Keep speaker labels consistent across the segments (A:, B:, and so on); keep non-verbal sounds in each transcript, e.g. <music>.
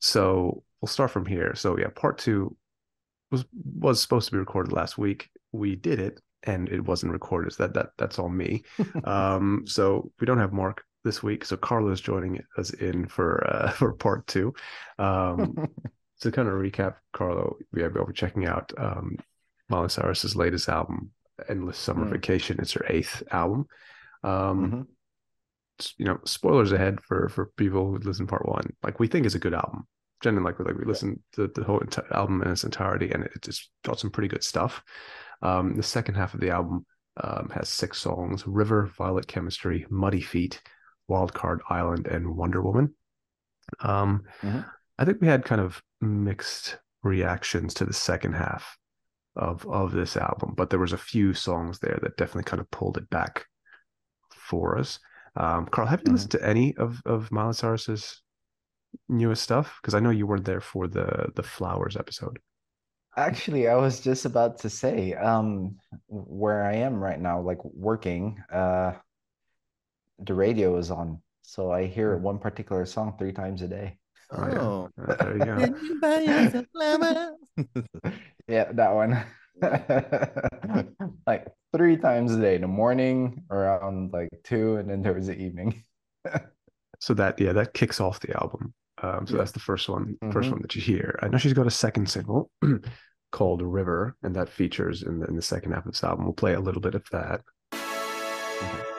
A: so we'll start from here. So yeah, part two was was supposed to be recorded last week. We did it, and it wasn't recorded. So that that that's all me. <laughs> um, so we don't have Mark this week. So Carlos joining us in for uh, <laughs> for part two. Um, <laughs> to kind of recap, Carlo, we have been checking out um, Miley Cyrus's latest album, Endless Summer
B: Mm.
A: Vacation. It's her eighth album. Um,
B: Mhm.
A: You know, spoilers ahead for for people who listen part one. Like we think it's a good album. Genuinely, like we like we listened to the whole enti- album in its entirety, and it just got some pretty good stuff. Um, the second half of the album um, has six songs: River, Violet Chemistry, Muddy Feet, Wildcard Island, and Wonder Woman. Um,
B: Mhm.
A: I think we had kind of mixed reactions to the second half of of this album, but there was a few songs there that definitely kind of pulled it back for us. Um, Carl, have you
B: Mhm.
A: listened to any of of Miley Cyrus's newest stuff? Because I know you weren't there for the the Flowers episode.
B: Actually, I was just about to say, um, where I am right now, like working, uh, the radio is on, so I hear one particular song three times a day.
A: Oh, yeah.
C: Oh.
A: Uh, there you go.
C: Can you buy yourself lemon?
B: Yeah, that one. <laughs> Three times a day, in the morning, around like two, and then there was the evening. <laughs>
A: So that yeah, that kicks off the album. Um, so
B: Yeah.
A: that's the first one, first
B: Mhm.
A: one that you hear. I know she's got a second single <clears throat> called River, and that features in the, in the second half of this album. We'll play a little bit of that.
D: I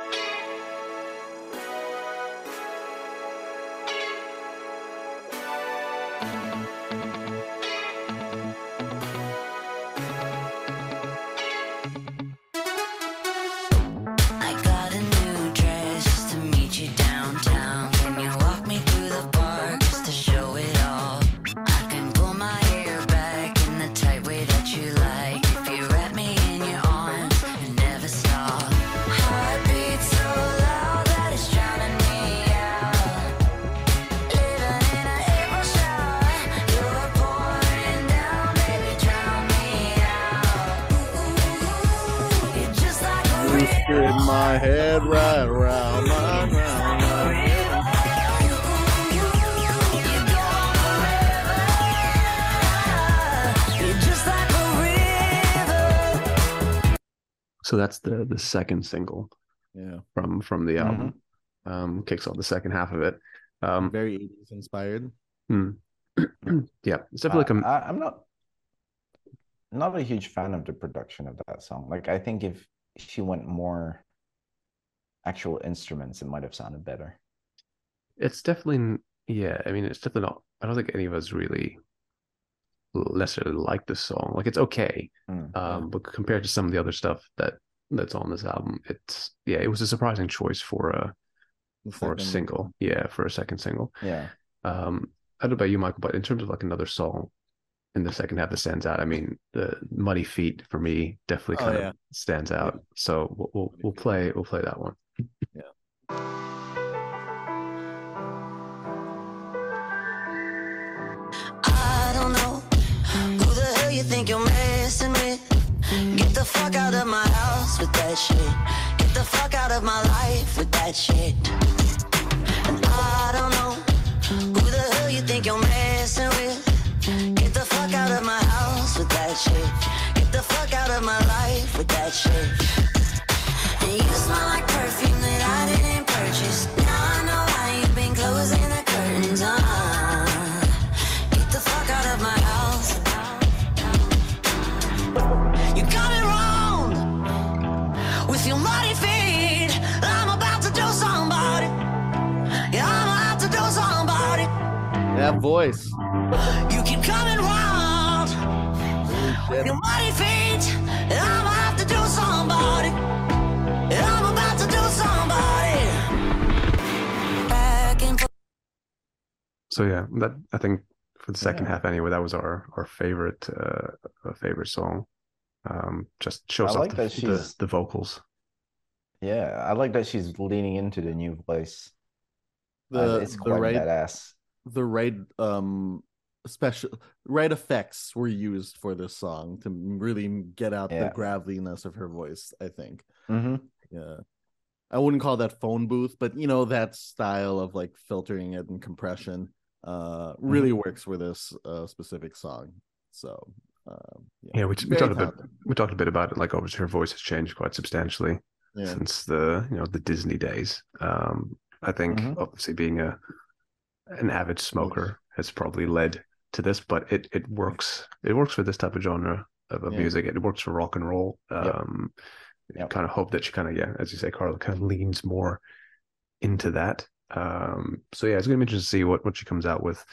D: a
C: spin my head right around, round, round, round.
A: So that's the the second single
C: Yeah,
A: from from the album. Um, kicks off the second half of it. Um,
C: very 80s inspired.
A: hmm. <clears throat> yeah, it's definitely like a
B: I, I'm not not a huge fan of the production of that song. Like I think if she went more actual instruments, it might have sounded better.
A: It's definitely, yeah. I mean, it's definitely not. I don't think any of us really necessarily like this song. Like, it's okay,
B: Mm.
A: um, but compared to some of the other stuff that that's on this album, it's yeah, it was a surprising choice for a
C: The
A: for a single. Yeah, for a second single.
B: Yeah.
A: Um, I don't know about you, Michael, but in terms of like another song in the second half that stands out, I mean, the Muddy Feet for me definitely
C: Oh,
A: kind
C: yeah.
A: of stands out. So we'll we'll, we'll play we'll play that one. <laughs>
D: I don't know who the hell you think you're messing with. Get the fuck out of my house with that shit. Get the fuck out of my life with that shit. And I don't know who the hell you think you're messing with. Get the fuck out of my life with that shit. And you smell like perfume that I didn't purchase. Now I know why you've been closing the curtains on. Get the fuck out of my house. You got it wrong with your muddy feet. I'm about to do somebody. Yeah, I'm about to do somebody.
C: That voice.
D: You keep coming
C: Holy shit.
D: your muddy feet. I'm about to do somebody. I'm about to do somebody. Back and forth.
A: So yeah, that I think for the second
B: Yeah.
A: half anyway, that was our our favorite uh uh, favorite song. Um, just shows
B: I
A: off the, the the vocals.
B: Yeah. I like that she's leaning into the new voice. Uh,
C: The,
B: it's
C: the
B: quite
C: right
B: badass.
C: the right um special right effects were used for this song to really get out the graveliness of her voice i think
B: hmm
C: yeah i wouldn't call that phone booth but you know that style of like filtering it and compression uh really works for this uh specific song. So um,
A: Yeah, we, we
C: very
A: talked a bit. We talked a bit about it. Like, obviously, her voice has changed quite substantially
C: Yeah.
A: since the you know the Disney days. Um, I think
B: Mhm.
A: obviously being a an avid smoker has probably led to this, but it it works. It works for this type of genre of, of
C: Yeah.
A: music. It works for rock and roll. Um,
B: Yep.
A: kind of hope that she kind of yeah, as you say, Carla, kind of leans more into that. Um, so yeah, it's gonna be interesting to see what what she comes out with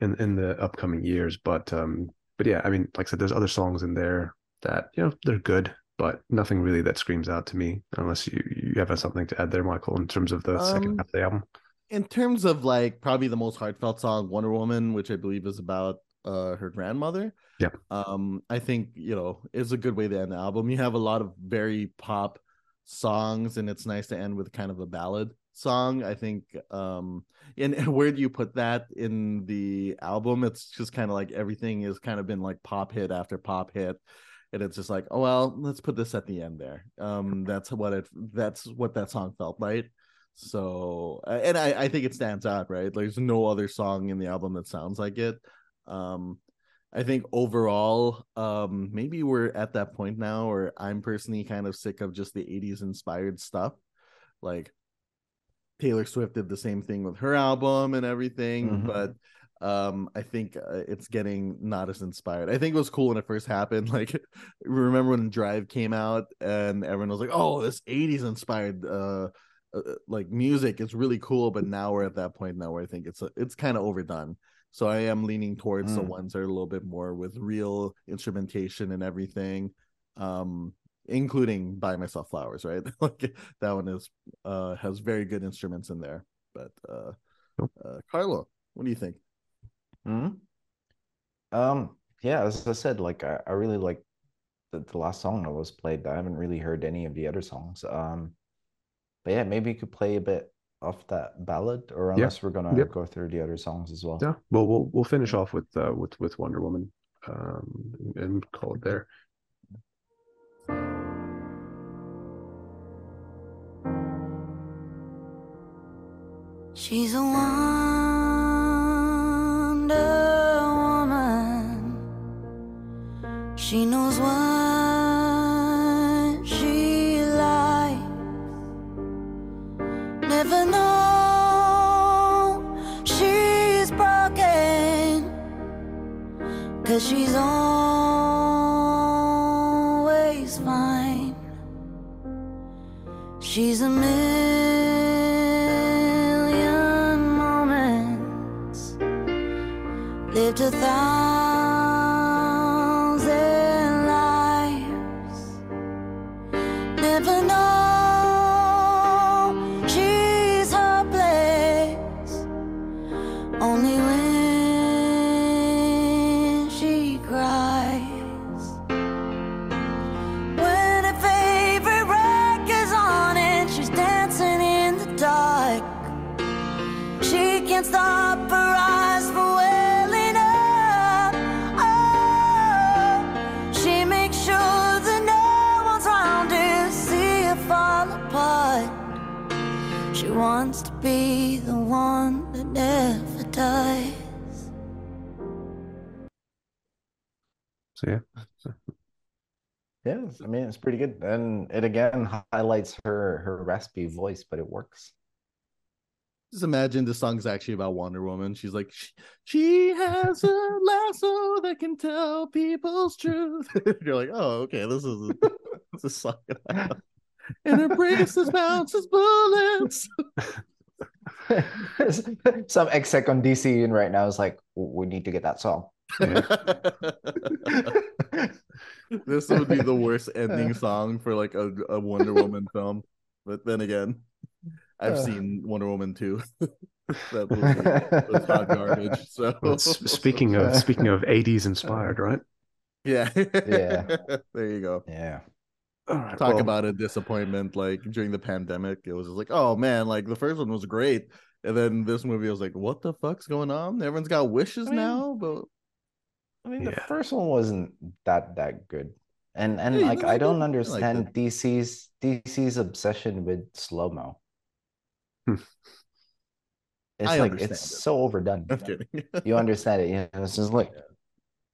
A: in in the upcoming years. But um, but yeah, I mean, like I said, there's other songs in there that you know they're good, but nothing really that screams out to me. Unless you you have something to add there, Michael, in terms of the second
C: Um,
A: half of the album.
C: In terms of like probably the most heartfelt song wonder woman which i believe is about uh her grandmother.
A: Yeah.
C: um i think you know is a good way to end the album. You have a lot of very pop songs and it's nice to end with kind of a ballad song i think um and and where do you put that in the album? It's just kind of like everything has kind of been like pop hit after pop hit and it's just like oh well let's put this at the end there. Um that's what it that's what that song felt like so and I, I think it stands out right? Like, there's no other song in the album that sounds like it. Um i think overall um maybe we're at that point now or i'm personally kind of sick of just the 80s inspired stuff. Like taylor swift did the same thing with her album and everything
B: Mhm.
C: but um i think uh, it's getting not as inspired. I think it was cool when it first happened. <laughs> Like remember when drive came out and everyone was like oh this 80s inspired uh uh, like music is really cool but now we're at that point now where i think it's it's kind of overdone so i am leaning towards the
B: Mm.
C: ones that are a little bit more with real instrumentation and everything um including buy myself flowers right <laughs> like that one is uh has very good instruments in there but uh, uh carlo what do you think
B: hmm Um, yeah, as I said, like I, I really like the, the last song that was played. I haven't really heard any of the other songs. Um, but yeah, maybe you could play a bit of that ballad, or unless we're gonna
A: Yep.
B: go through the other songs as well.
A: Yeah, well, we'll we'll finish off with uh, with with Wonder Woman, um, and call it there.
D: She's a wonder woman. She knows what always fine. She's a million moments lived a thousand lives. Never know can't stop her eyes from welling up. Oh, she makes sure that no one's around to see her fall apart. She wants to be the one that never dies.
A: So yeah,
B: Yeah, I mean it's pretty good, and it again highlights her her raspy voice, but it works.
C: Just imagine the song's actually about Wonder Woman. She's like, she, she has a lasso that can tell people's truth. <laughs> You're like, oh, okay, this is a, this is a song. about- <laughs> and her braces bounces bullets. <laughs>
B: Some exec on DC and right now is like, we need to get that song.
C: this would be the worst ending song for like a, a Wonder Woman film. But then again, I've
B: Uh.
C: seen Wonder Woman too. <laughs> that movie <laughs> was hot garbage. So
A: Well, speaking of speaking of '80s inspired, right? <laughs>
C: yeah,
B: Yeah.
C: there you go.
B: Yeah.
A: All right,
C: talk
A: well,
C: about a disappointment like during the pandemic it was just like oh man like the first one was great and then this movie was like what the fuck's going on everyone's got wishes
B: I mean,
C: now but
B: I mean, the
A: Yeah.
B: first one wasn't that that good, and and
C: Yeah,
B: like I don't
C: it? I liked
B: understand DC's DC's obsession with slow mo. <laughs> It's
C: I
B: like it's
C: it.
B: so overdone.
C: I'm kidding. <laughs>
B: You understand it? Yeah, it's just like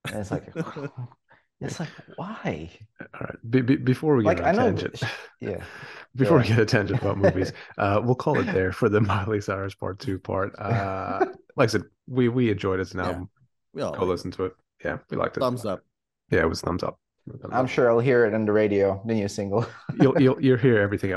B: and it's like <laughs> it's like why?
A: All right. Be, be, before we get
B: Like
A: on a
B: know,
A: tangent,
B: yeah.
A: before we get a tangent about movies, uh, we'll call it there for the Miley Cyrus Part Two part. Uh, like I said, we we enjoyed it as an
C: Yeah.
A: album.
C: We all
A: Go listen to it. Yeah, we liked it.
C: thumbs up.
A: Yeah, it was thumbs up.
B: I'm sure I'll hear it on the radio, the new single.
A: you'll you'll you'll hear everything